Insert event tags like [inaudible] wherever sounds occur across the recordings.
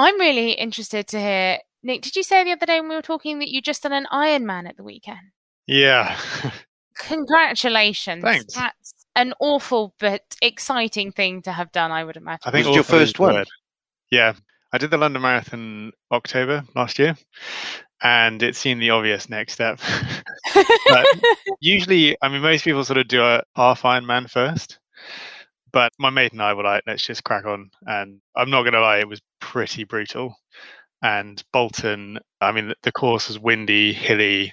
I'm really interested to hear. Nick, did you say the other day when we were talking that you just done an Ironman at the weekend? Yeah. Congratulations. Thanks. That's an awful but exciting thing to have done, I would imagine. I think Was your first one? word. Yeah. I did the London Marathon October last year, and it seemed the obvious next step. [laughs] but [laughs] usually, I mean, most people sort of do a half Ironman first. But my mate and I were like, let's just crack on. And I'm not going to lie, it was pretty brutal. And Bolton, I mean, the- the course was windy, hilly,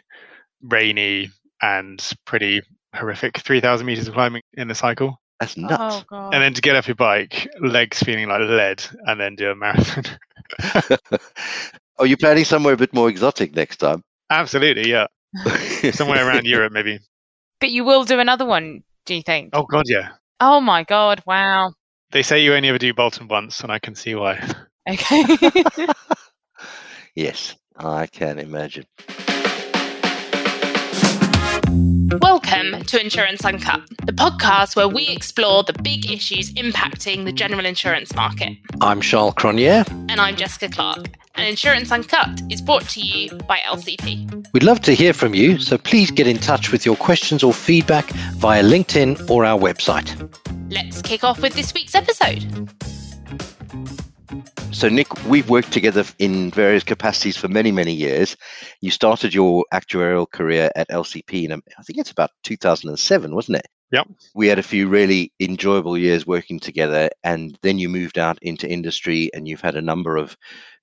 rainy, and pretty horrific 3,000 meters of climbing in the cycle. That's oh, nuts. God. And then to get off your bike, legs feeling like lead, and then do a marathon. [laughs] Are you planning somewhere a bit more exotic next time? Absolutely, yeah. [laughs] Somewhere around Europe, maybe. but you will do another one, do you think? Oh, God, yeah. Oh my God, wow. They say you only ever do Bolton once, and I can see why. Okay. [laughs] yes, I can imagine. Welcome to Insurance Uncut, the podcast where we explore the big issues impacting the general insurance market. I'm Charles Cronje. And I'm Jessica Clark. And Insurance Uncut is brought to you by LCP. We'd love to hear from you, so please get in touch with your questions or feedback via LinkedIn or our website. Let's kick off with this week's episode. So, Nick, we've worked together in various capacities for many, many years. You started your actuarial career at LCP in, um, I think it's about 2007, wasn't it? Yep. We had a few really enjoyable years working together, and then you moved out into industry and you've had a number of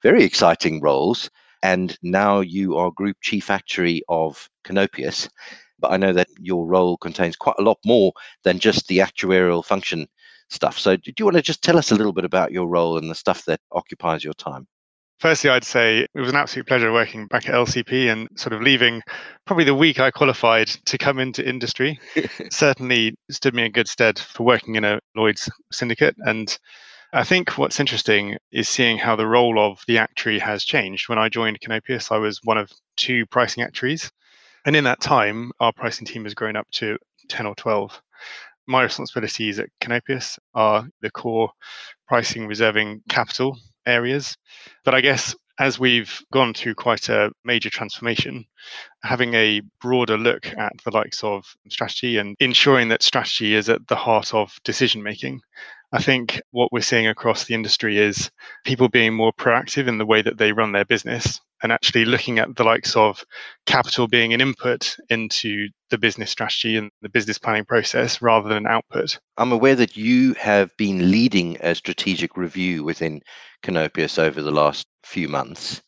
very exciting roles. And now you are Group Chief Actuary of Canopius. But I know that your role contains quite a lot more than just the actuarial function stuff. So, do you want to just tell us a little bit about your role and the stuff that occupies your time? Firstly, I'd say it was an absolute pleasure working back at LCP and sort of leaving probably the week I qualified to come into industry. [laughs] Certainly stood me in good stead for working in a Lloyd's syndicate. And I think what's interesting is seeing how the role of the actuary has changed. When I joined Canopius, I was one of two pricing actuaries. And in that time, our pricing team has grown up to 10 or 12. My responsibilities at Canopius are the core pricing, reserving, capital areas. But I guess as we've gone through quite a major transformation, having a broader look at the likes of strategy and ensuring that strategy is at the heart of decision making. I think what we're seeing across the industry is people being more proactive in the way that they run their business and actually looking at the likes of capital being an input into the business strategy and the business planning process rather than an output. I'm aware that you have been leading a strategic review within Canopius over the last few months. Do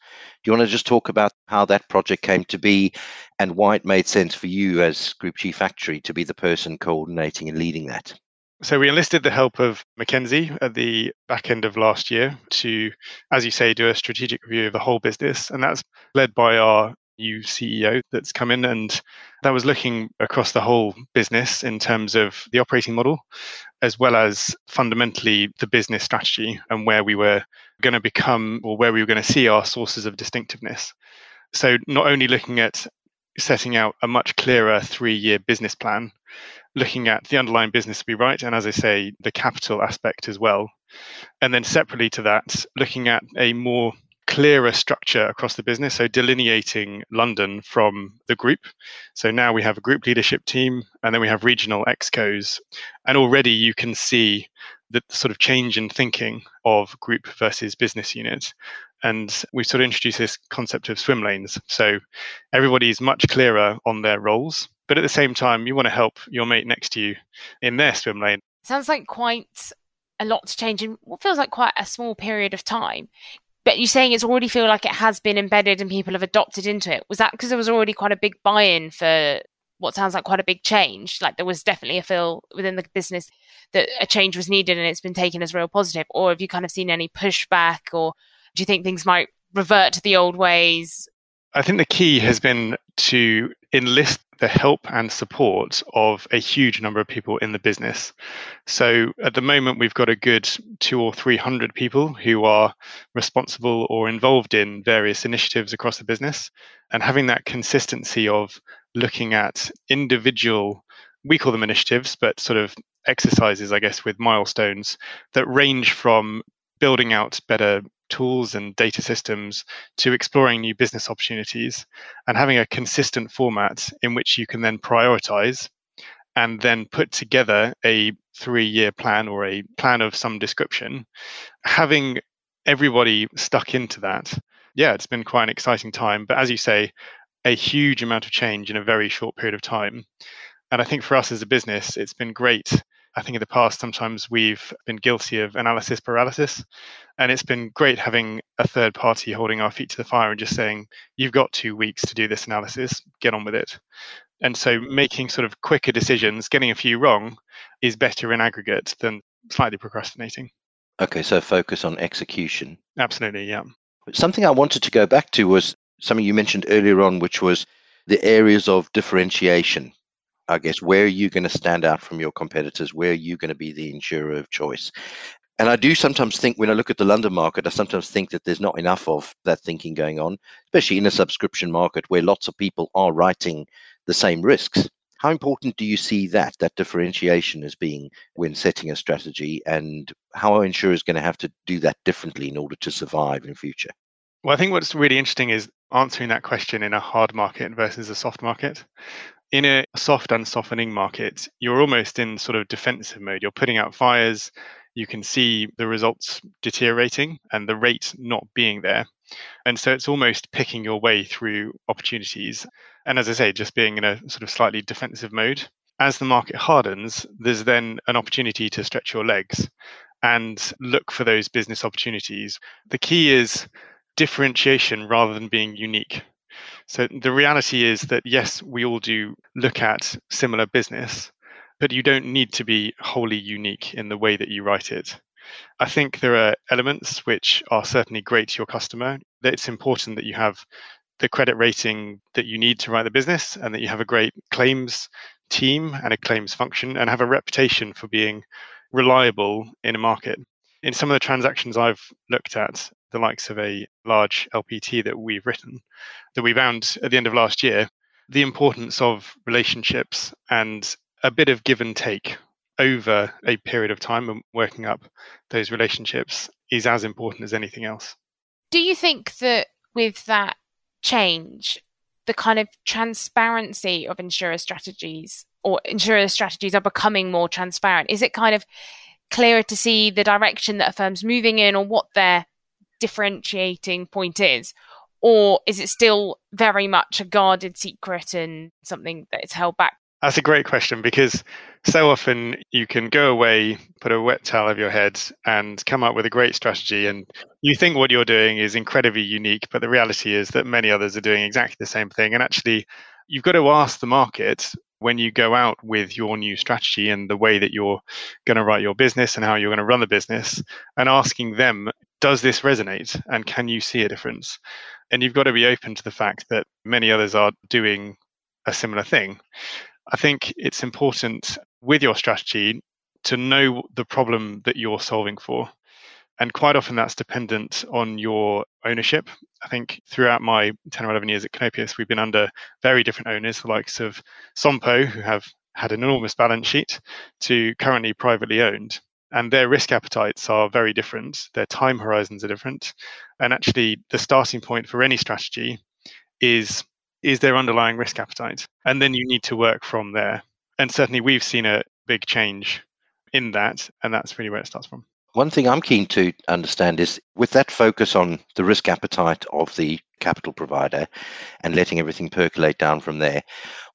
you want to just talk about how that project came to be and why it made sense for you as Group Chief Actuary to be the person coordinating and leading that? So we enlisted the help of McKinsey at the back end of last year to, as you say, do a strategic review of the whole business. And that's led by our new CEO that's come in and that was looking across the whole business in terms of the operating model, as well as fundamentally the business strategy and where we were going to become or where we were going to see our sources of distinctiveness. So not only looking at setting out a much clearer three year business plan, looking at the underlying business to be right, and as I say, the capital aspect as well. And then separately to that, looking at a more clearer structure across the business. So delineating London from the group. So now we have a group leadership team and then we have regional excos. And already you can see the sort of change in thinking of group versus business unit. And we've sort of introduced this concept of swim lanes. So everybody's much clearer on their roles. But at the same time, you want to help your mate next to you in their swim lane. Sounds like quite a lot to change in what feels like quite a small period of time. But you're saying it's already feel like it has been embedded and people have adopted into it. Was that because there was already quite a big buy-in for what sounds like quite a big change? Like there was definitely a feel within the business that a change was needed and it's been taken as real positive. Or have you kind of seen any pushback or do you think things might revert to the old ways? I think the key has been to enlist the help and support of a huge number of people in the business. So at the moment, we've got a good two or three hundred people who are responsible or involved in various initiatives across the business. And having that consistency of looking at individual, we call them initiatives, but sort of exercises, I guess, with milestones that range from building out better tools and data systems to exploring new business opportunities and having a consistent format in which you can then prioritize and then put together a three year plan or a plan of some description, having everybody stuck into that, yeah, it's been quite an exciting time. But as you say, a huge amount of change in a very short period of time. And I think for us as a business, it's been great. I think in the past, sometimes we've been guilty of analysis paralysis. And it's been great having a third party holding our feet to the fire and just saying, you've got two weeks to do this analysis, get on with it. And so making sort of quicker decisions, getting a few wrong, is better in aggregate than slightly procrastinating. Okay, so focus on execution. Absolutely, yeah. Something I wanted to go back to was something you mentioned earlier on, which was the areas of differentiation. I guess where are you going to stand out from your competitors? Where are you going to be the insurer of choice? And I do sometimes think when I look at the London market, I sometimes think that there's not enough of that thinking going on, especially in a subscription market where lots of people are writing the same risks. How important do you see that, that differentiation as being when setting a strategy, and how are insurers going to have to do that differently in order to survive in future? Well, I think what's really interesting is answering that question in a hard market versus a soft market. In a soft and softening market, you're almost in sort of defensive mode. You're putting out fires, you can see the results deteriorating and the rate not being there. And so it's almost picking your way through opportunities. And as I say, just being in a sort of slightly defensive mode. As the market hardens, there's then an opportunity to stretch your legs and look for those business opportunities. The key is differentiation rather than being unique. So the reality is that yes, we all do look at similar business, but you don't need to be wholly unique in the way that you write it. I think there are elements which are certainly great to your customer. That it's important that you have the credit rating that you need to write the business and that you have a great claims team and a claims function and have a reputation for being reliable in a market. In some of the transactions I've looked at, the likes of a large LPT that we've written, that we found at the end of last year, the importance of relationships and a bit of give and take over a period of time and working up those relationships is as important as anything else. Do you think that with that change, the kind of transparency of insurer strategies or insurer strategies are becoming more transparent? Is it kind of clearer to see the direction that a firm's moving in or what their differentiating point is? Or is it still very much a guarded secret and something that is held back that's a great question because so often you can go away, put a wet towel over your head, and come up with a great strategy. And you think what you're doing is incredibly unique, but the reality is that many others are doing exactly the same thing. And actually, you've got to ask the market when you go out with your new strategy and the way that you're going to write your business and how you're going to run the business, and asking them, does this resonate? And can you see a difference? And you've got to be open to the fact that many others are doing a similar thing. I think it's important with your strategy to know the problem that you're solving for. And quite often that's dependent on your ownership. I think throughout my 10 or 11 years at Canopius, we've been under very different owners, the likes of Sompo, who have had an enormous balance sheet, to currently privately owned. And their risk appetites are very different, their time horizons are different. And actually, the starting point for any strategy is is their underlying risk appetite? And then you need to work from there. And certainly we've seen a big change in that, and that's really where it starts from. One thing I'm keen to understand is with that focus on the risk appetite of the capital provider and letting everything percolate down from there,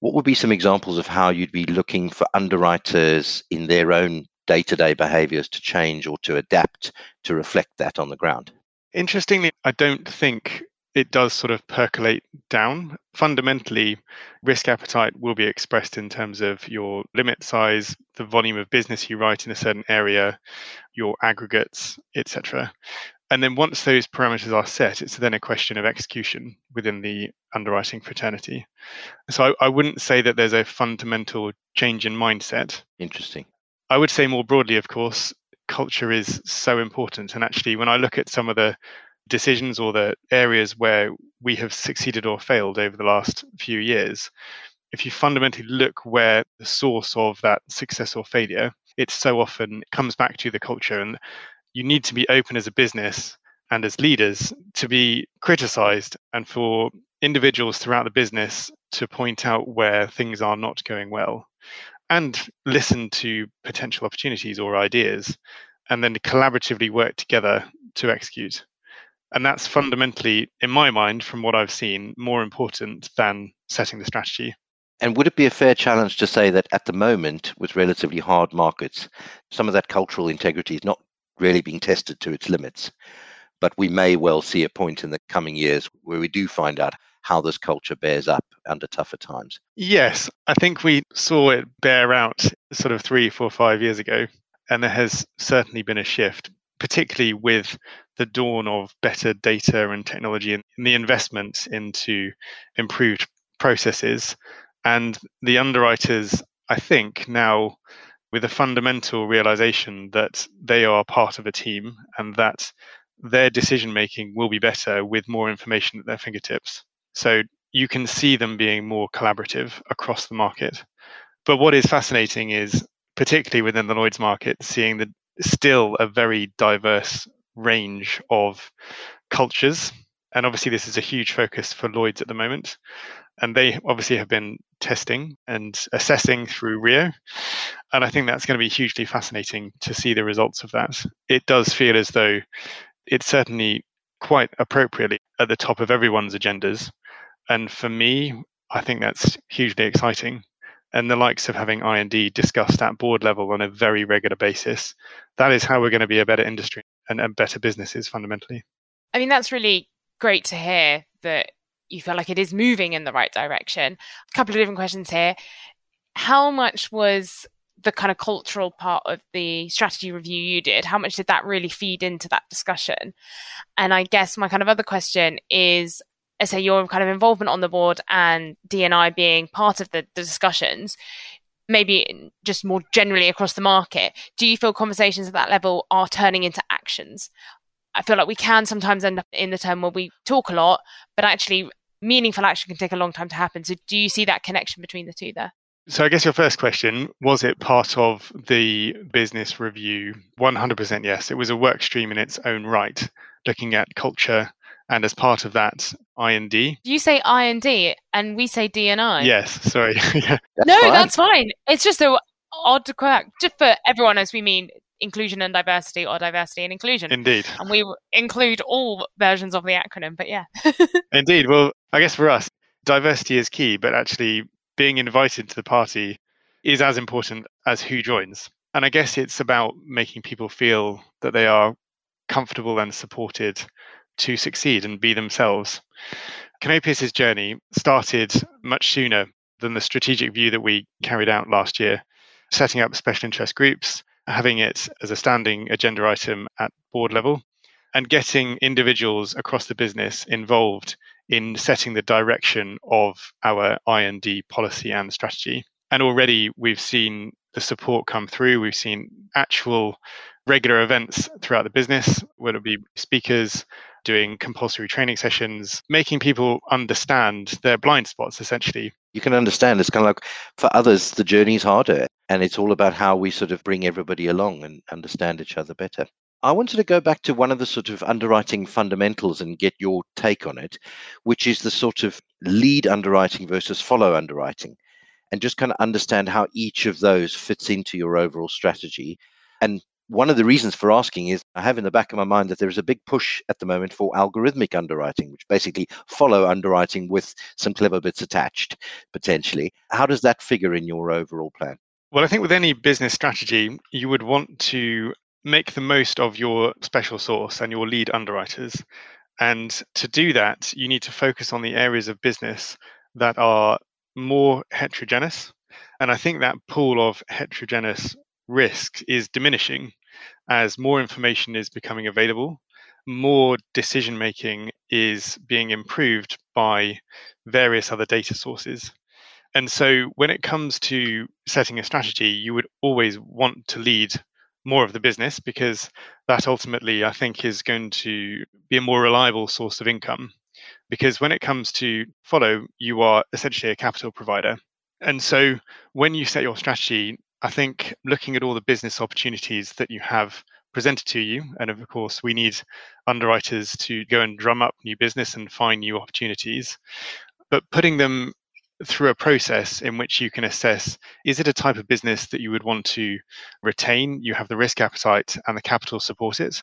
what would be some examples of how you'd be looking for underwriters in their own day to day behaviors to change or to adapt to reflect that on the ground? Interestingly, I don't think it does sort of percolate down. Fundamentally, risk appetite will be expressed in terms of your limit size, the volume of business you write in a certain area, your aggregates, etc. And then once those parameters are set, it's then a question of execution within the underwriting fraternity. So I, I wouldn't say that there's a fundamental change in mindset. Interesting. I would say more broadly, of course, culture is so important. And actually, when I look at some of the decisions or the areas where we have succeeded or failed over the last few years, if you fundamentally look where the source of that success or failure, it so often comes back to the culture. And you need to be open as a business and as leaders to be criticized and for individuals throughout the business to point out where things are not going well and listen to potential opportunities or ideas and then collaboratively work together to execute. And that's fundamentally, in my mind, from what I've seen, more important than setting the strategy. And would it be a fair challenge to say that at the moment, with relatively hard markets, some of that cultural integrity is not really being tested to its limits? But we may well see a point in the coming years where we do find out how this culture bears up under tougher times. Yes, I think we saw it bear out sort of three, four, five years ago. And there has certainly been a shift, particularly with the dawn of better data and technology and the investment into improved processes. And the underwriters, I think, now with a fundamental realization that they are part of a team and that their decision making will be better with more information at their fingertips. So you can see them being more collaborative across the market. But what is fascinating is, particularly within the Lloyd's market, seeing the still a very diverse range of cultures. And obviously, this is a huge focus for Lloyd's at the moment. And they obviously have been testing and assessing through Rio. And I think that's going to be hugely fascinating to see the results of that. It does feel as though it's certainly quite appropriately at the top of everyone's agendas and for me, I think that's hugely exciting. And the likes of having I&D discussed at board level on a very regular basis, that is how we're going to be a better industry and, and better businesses fundamentally. I mean, that's really great to hear that you feel like it is moving in the right direction. A couple of different questions here. How much was the kind of cultural part of the strategy review you did how much did that really feed into that discussion and i guess my kind of other question is say your kind of involvement on the board and DNI being part of the, the discussions, maybe just more generally across the market, do you feel conversations at that level are turning into actions? I feel like we can sometimes end up in the term where we talk a lot, but actually meaningful action can take a long time to happen. So do you see that connection between the two there? So I guess your first question was it part of the business review? 100% yes. It was a work stream in its own right, looking at culture, and as part of that, I&D. You say I&D and we say DNI. Yes, sorry. [laughs] yeah. That's no, fine. that's fine. It's just a odd to correct. Just for everyone, as we mean inclusion and diversity or diversity and inclusion. Indeed. And we include all versions of the acronym, but yeah. [laughs] Indeed. Well, I guess for us, diversity is key, but actually being invited to the party is as important as who joins. And I guess it's about making people feel that they are comfortable and supported to succeed and be themselves. Canopius's journey started much sooner than the strategic view that we carried out last year, setting up special interest groups, having it as a standing agenda item at board level, and getting individuals across the business involved in setting the direction of our I&D policy and strategy. And already we've seen the support come through. We've seen actual regular events throughout the business, whether it be speakers, doing compulsory training sessions, making people understand their blind spots essentially. You can understand it's kind of like for others, the journey is harder. And it's all about how we sort of bring everybody along and understand each other better. I wanted to go back to one of the sort of underwriting fundamentals and get your take on it, which is the sort of lead underwriting versus follow underwriting, and just kind of understand how each of those fits into your overall strategy. And one of the reasons for asking is I have in the back of my mind that there is a big push at the moment for algorithmic underwriting, which basically follow underwriting with some clever bits attached, potentially. How does that figure in your overall plan? Well, I think with any business strategy, you would want to make the most of your special sauce and your lead underwriters. And to do that, you need to focus on the areas of business that are more heterogeneous. And I think that pool of heterogeneous risk is diminishing as more information is becoming available, more decision making is being improved by various other data sources. And so when it comes to setting a strategy, you would always want to lead more of the business because that ultimately, I think, is going to be a more reliable source of income. Because when it comes to follow, you are essentially a capital provider. And so when you set your strategy, I think looking at all the business opportunities that you have presented to you. And of course, we need underwriters to go and drum up new business and find new opportunities. But putting them through a process in which you can assess is it a type of business that you would want to retain? You have the risk appetite and the capital support it.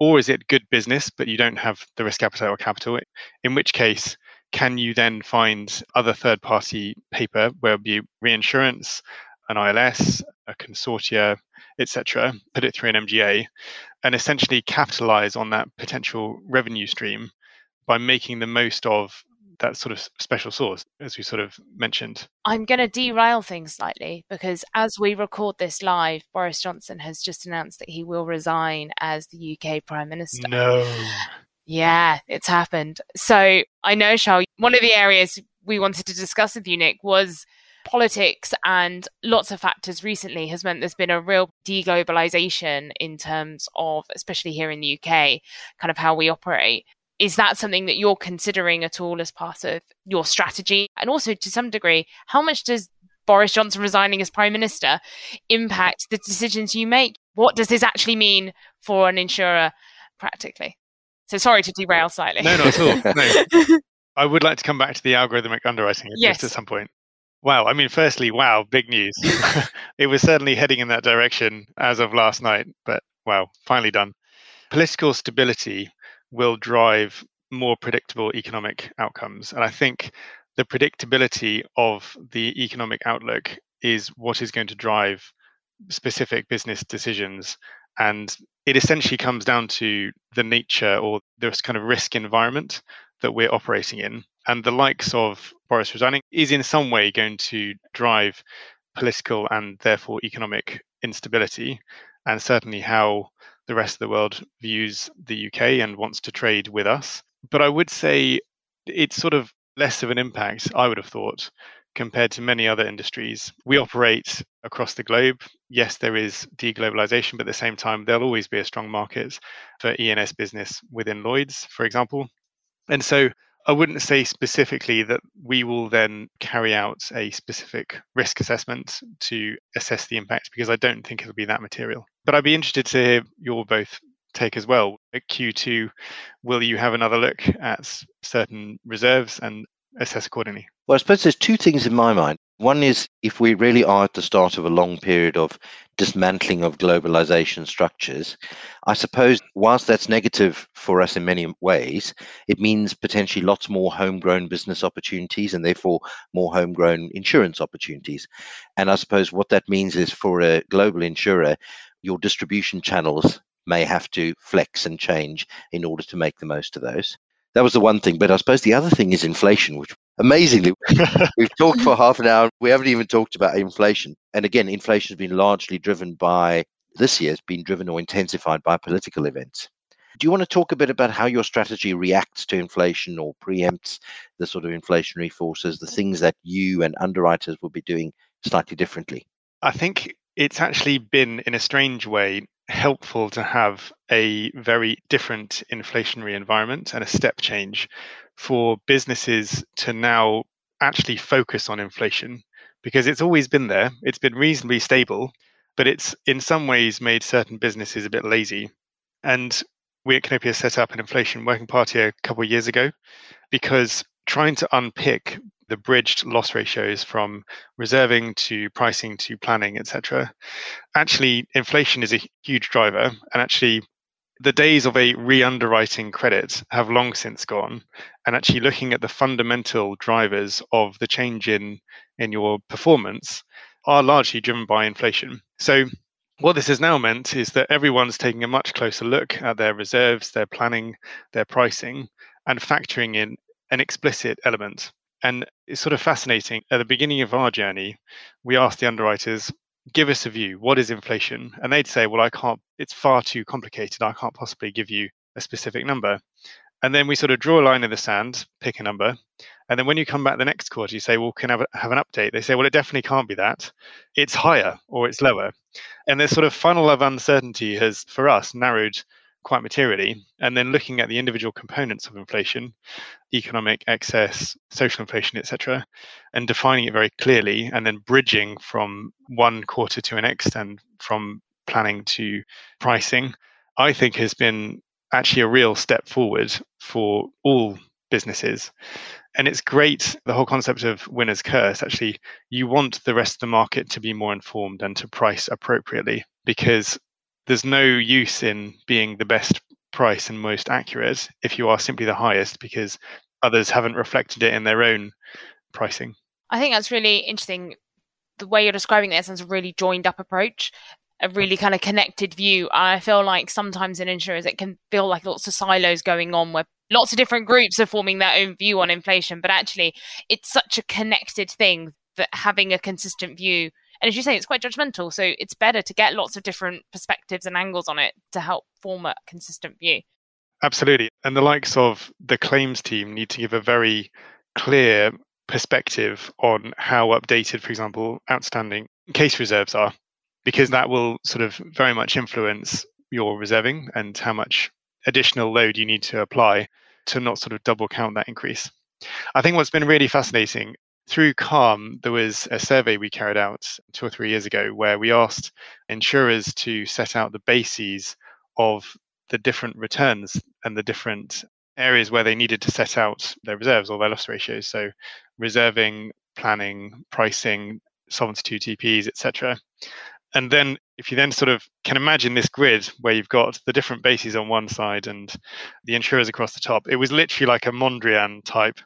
Or is it good business, but you don't have the risk appetite or capital? In which case, can you then find other third party paper, where it be reinsurance, an ILS, a consortia, etc., put it through an MGA, and essentially capitalize on that potential revenue stream by making the most of that sort of special sauce, as we sort of mentioned. I'm going to derail things slightly because as we record this live, Boris Johnson has just announced that he will resign as the UK Prime Minister. No. Yeah, it's happened. So I know, Charles, one of the areas we wanted to discuss with you, Nick, was politics and lots of factors recently has meant there's been a real deglobalization in terms of, especially here in the UK, kind of how we operate. Is that something that you're considering at all as part of your strategy? And also, to some degree, how much does Boris Johnson resigning as Prime Minister impact the decisions you make? What does this actually mean for an insurer practically? So, sorry to derail slightly. No, not at all. No. [laughs] I would like to come back to the algorithmic underwriting Yes. at some point. Wow. I mean, firstly, wow, big news. [laughs] [laughs] it was certainly heading in that direction as of last night, but wow, finally done. Political stability will drive more predictable economic outcomes. And I think the predictability of the economic outlook is what is going to drive specific business decisions. And it essentially comes down to the nature or this kind of risk environment that we're operating in. And the likes of Boris resigning is in some way going to drive political and therefore economic instability, and certainly how the rest of the world views the UK and wants to trade with us. But I would say it's sort of less of an impact, I would have thought, compared to many other industries. We operate across the globe. Yes, there is deglobalization, but at the same time, there'll always be a strong market for E&S business within Lloyd's, for example. And so I wouldn't say specifically that we will then carry out a specific risk assessment to assess the impact because I don't think it'll be that material. But I'd be interested to hear your both take as well. At Q2, will you have another look at certain reserves and assess accordingly? Well, I suppose there's two things in my mind. One is if we really are at the start of a long period of dismantling of globalization structures, I suppose whilst that's negative for us in many ways, it means potentially lots more homegrown business opportunities and therefore more homegrown insurance opportunities. And I suppose what that means is for a global insurer, your distribution channels may have to flex and change in order to make the most of those. That was the one thing. But I suppose the other thing is inflation, which amazingly, [laughs] we've talked for half an hour. We haven't even talked about inflation. And again, inflation has been largely driven by this year, has been driven or intensified by political events. Do you want to talk a bit about how your strategy reacts to inflation or preempts the sort of inflationary forces, the things that you and underwriters will be doing slightly differently? I think it's actually been, in a strange way, helpful to have a very different inflationary environment and a step change for businesses to now actually focus on inflation because it's always been there. It's been reasonably stable, but it's in some ways made certain businesses a bit lazy. And we at Canopius set up an inflation working party a couple of years ago because trying to unpick the bridged loss ratios from reserving to pricing to planning, etc. Actually, inflation is a huge driver, and actually, the days of a re-underwriting credit have long since gone. And actually, looking at the fundamental drivers of the change in in your performance are largely driven by inflation. So. What this has now meant is that everyone's taking a much closer look at their reserves, their planning, their pricing, and factoring in an explicit element and it's sort of fascinating. At the beginning of our journey, we asked the underwriters, give us a view. What is inflation? And they'd say, well, I can't, it's far too complicated. I can't possibly give you a specific number. And then we sort of draw a line in the sand, pick a number. And then when you come back the next quarter, you say, well, can I have, have an update? They say, well, it definitely can't be that. It's higher or it's lower. And this sort of funnel of uncertainty has, for us, narrowed quite materially. And then looking at the individual components of inflation, economic excess, social inflation, etc., and defining it very clearly, and then bridging from one quarter to the next and from planning to pricing, I think has been actually a real step forward for all businesses. And it's great, the whole concept of winner's curse. Actually, you want the rest of the market to be more informed and to price appropriately because there's no use in being the best price and most accurate if you are simply the highest because others haven't reflected it in their own pricing. I think that's really interesting. The way you're describing this as a really joined up approach, a really kind of connected view. I feel like sometimes in insurers it can feel like lots of silos going on where lots of different groups are forming their own view on inflation, but actually it's such a connected thing that having a consistent view and as you say, it's quite judgmental. So it's better to get lots of different perspectives and angles on it to help form a consistent view. Absolutely. And the likes of the claims team need to give a very clear perspective on how updated, for example, outstanding case reserves are, because that will sort of very much influence your reserving and how much additional load you need to apply to not sort of double count that increase. I think what's been really fascinating through Calm, there was a survey we carried out two or three years ago where we asked insurers to set out the bases of the different returns and the different areas where they needed to set out their reserves or their loss ratios. So, reserving, planning, pricing, Solvency 2 TPs, etc. And then, if you then sort of can imagine this grid where you've got the different bases on one side and the insurers across the top, it was literally like a Mondrian type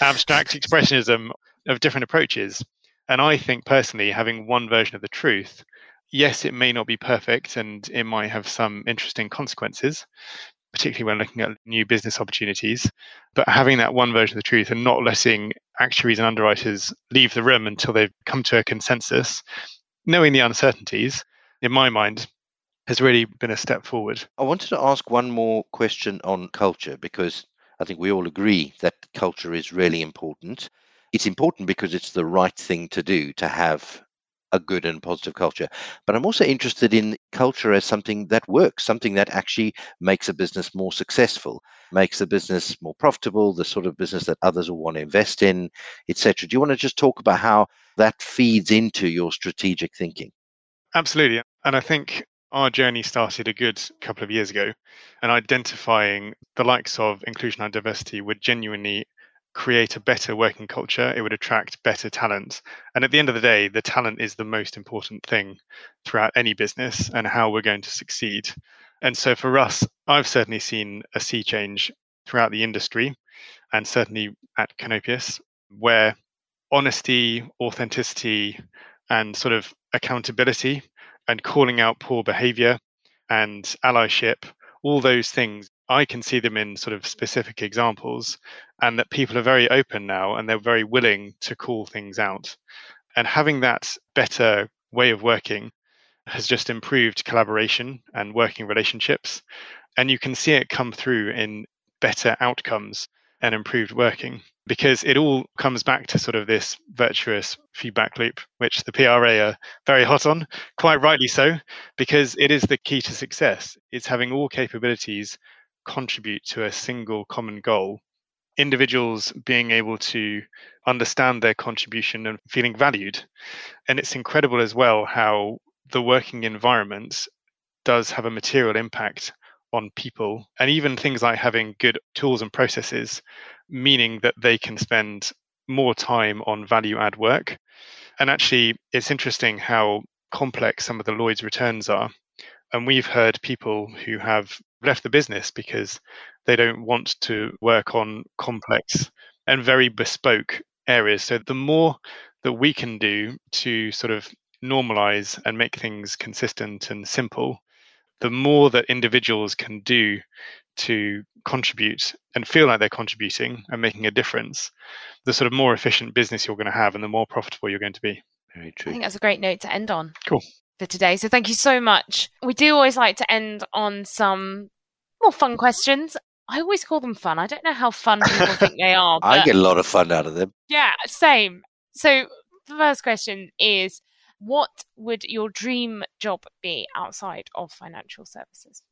abstract [laughs] expressionism of different approaches. And I think personally, having one version of the truth, yes, it may not be perfect and it might have some interesting consequences, particularly when looking at new business opportunities. But having that one version of the truth and not letting actuaries and underwriters leave the room until they've come to a consensus, knowing the uncertainties, in my mind, has really been a step forward. I wanted to ask one more question on culture because I think we all agree that culture is really important it's important because it's the right thing to do to have a good and positive culture. But I'm also interested in culture as something that works, something that actually makes a business more successful, makes the business more profitable, the sort of business that others will want to invest in, etc. Do you want to just talk about how that feeds into your strategic thinking? Absolutely. And I think our journey started a good couple of years ago and identifying the likes of inclusion and diversity would genuinely create a better working culture, it would attract better talent. And at the end of the day, the talent is the most important thing throughout any business and how we're going to succeed. And so for us, I've certainly seen a sea change throughout the industry and certainly at Canopius, where honesty, authenticity, and sort of accountability and calling out poor behavior and allyship, all those things I can see them in sort of specific examples, and that people are very open now and they're very willing to call things out. And having that better way of working has just improved collaboration and working relationships. And you can see it come through in better outcomes and improved working because it all comes back to sort of this virtuous feedback loop, which the PRA are very hot on, quite rightly so, because it is the key to success. It's having all capabilities contribute to a single common goal, individuals being able to understand their contribution and feeling valued. And it's incredible as well how the working environment does have a material impact on people and even things like having good tools and processes meaning that they can spend more time on value add work and actually it's interesting how complex some of the lloyd's returns are and we've heard people who have left the business because they don't want to work on complex and very bespoke areas. So the more that we can do to sort of normalize and make things consistent and simple, the more that individuals can do to contribute and feel like they're contributing and making a difference, the sort of more efficient business you're going to have and the more profitable you're going to be. Very true. I think that's a great note to end on. Cool for today. So thank you so much. We do always like to end on some more fun questions. I always call them fun. I don't know how fun people think they are. [laughs] I get a lot of fun out of them. Yeah, same. So the first question is what would your dream job be outside of financial services?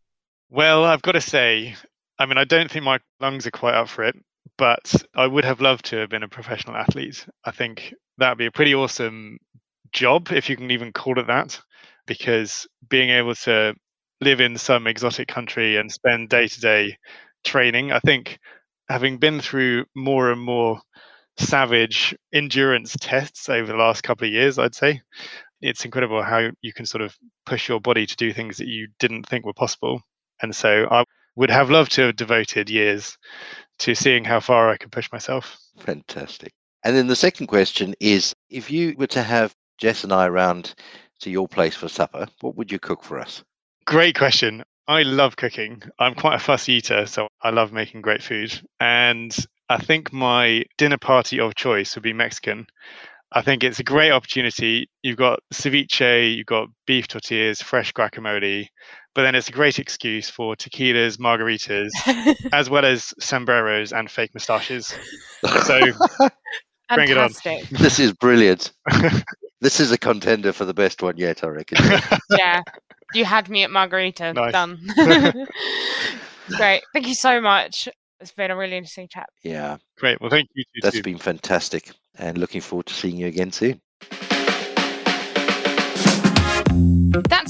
Well, I've got to say, I mean, I don't think my lungs are quite up for it, but I would have loved to have been a professional athlete. I think that would be a pretty awesome job, if you can even call it that because being able to live in some exotic country and spend day to day training. I think having been through more and more savage endurance tests over the last couple of years, I'd say it's incredible how you can sort of push your body to do things that you didn't think were possible. And so I would have loved to have devoted years to seeing how far I could push myself. Fantastic. And then the second question is if you were to have Jess and I around to your place for supper, what would you cook for us? Great question. I love cooking. I'm quite a fussy eater, so I love making great food. And I think my dinner party of choice would be Mexican. I think it's a great opportunity. You've got ceviche, you've got beef tortillas, fresh guacamole, but then it's a great excuse for tequilas, margaritas, [laughs] as well as sombreros and fake moustaches. So [laughs] bring it on. This is brilliant. [laughs] this is a contender for the best one yet, I reckon. [laughs] yeah, you had me at margarita. Nice. Done. [laughs] great. Thank you so much. It's been a really interesting chat. Yeah. Great. Well, thank you. That's too. been fantastic and looking forward to seeing you again soon.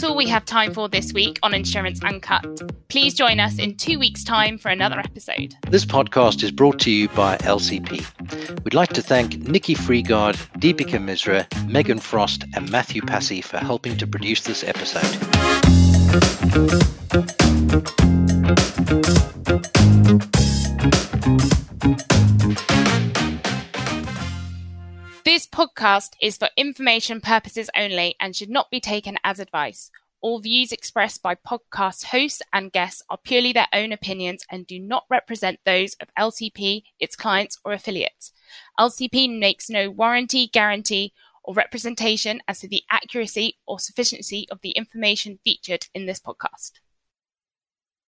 That's all we have time for this week on Insurance Uncut. Please join us in two weeks' time for another episode. This podcast is brought to you by LCP. We'd like to thank Nikki Freegard, Deepika Misra, Megan Frost, and Matthew Passy for helping to produce this episode. This podcast is for information purposes only and should not be taken as advice. All views expressed by podcast hosts and guests are purely their own opinions and do not represent those of LCP, its clients, or affiliates. LCP makes no warranty, guarantee, or representation as to the accuracy or sufficiency of the information featured in this podcast.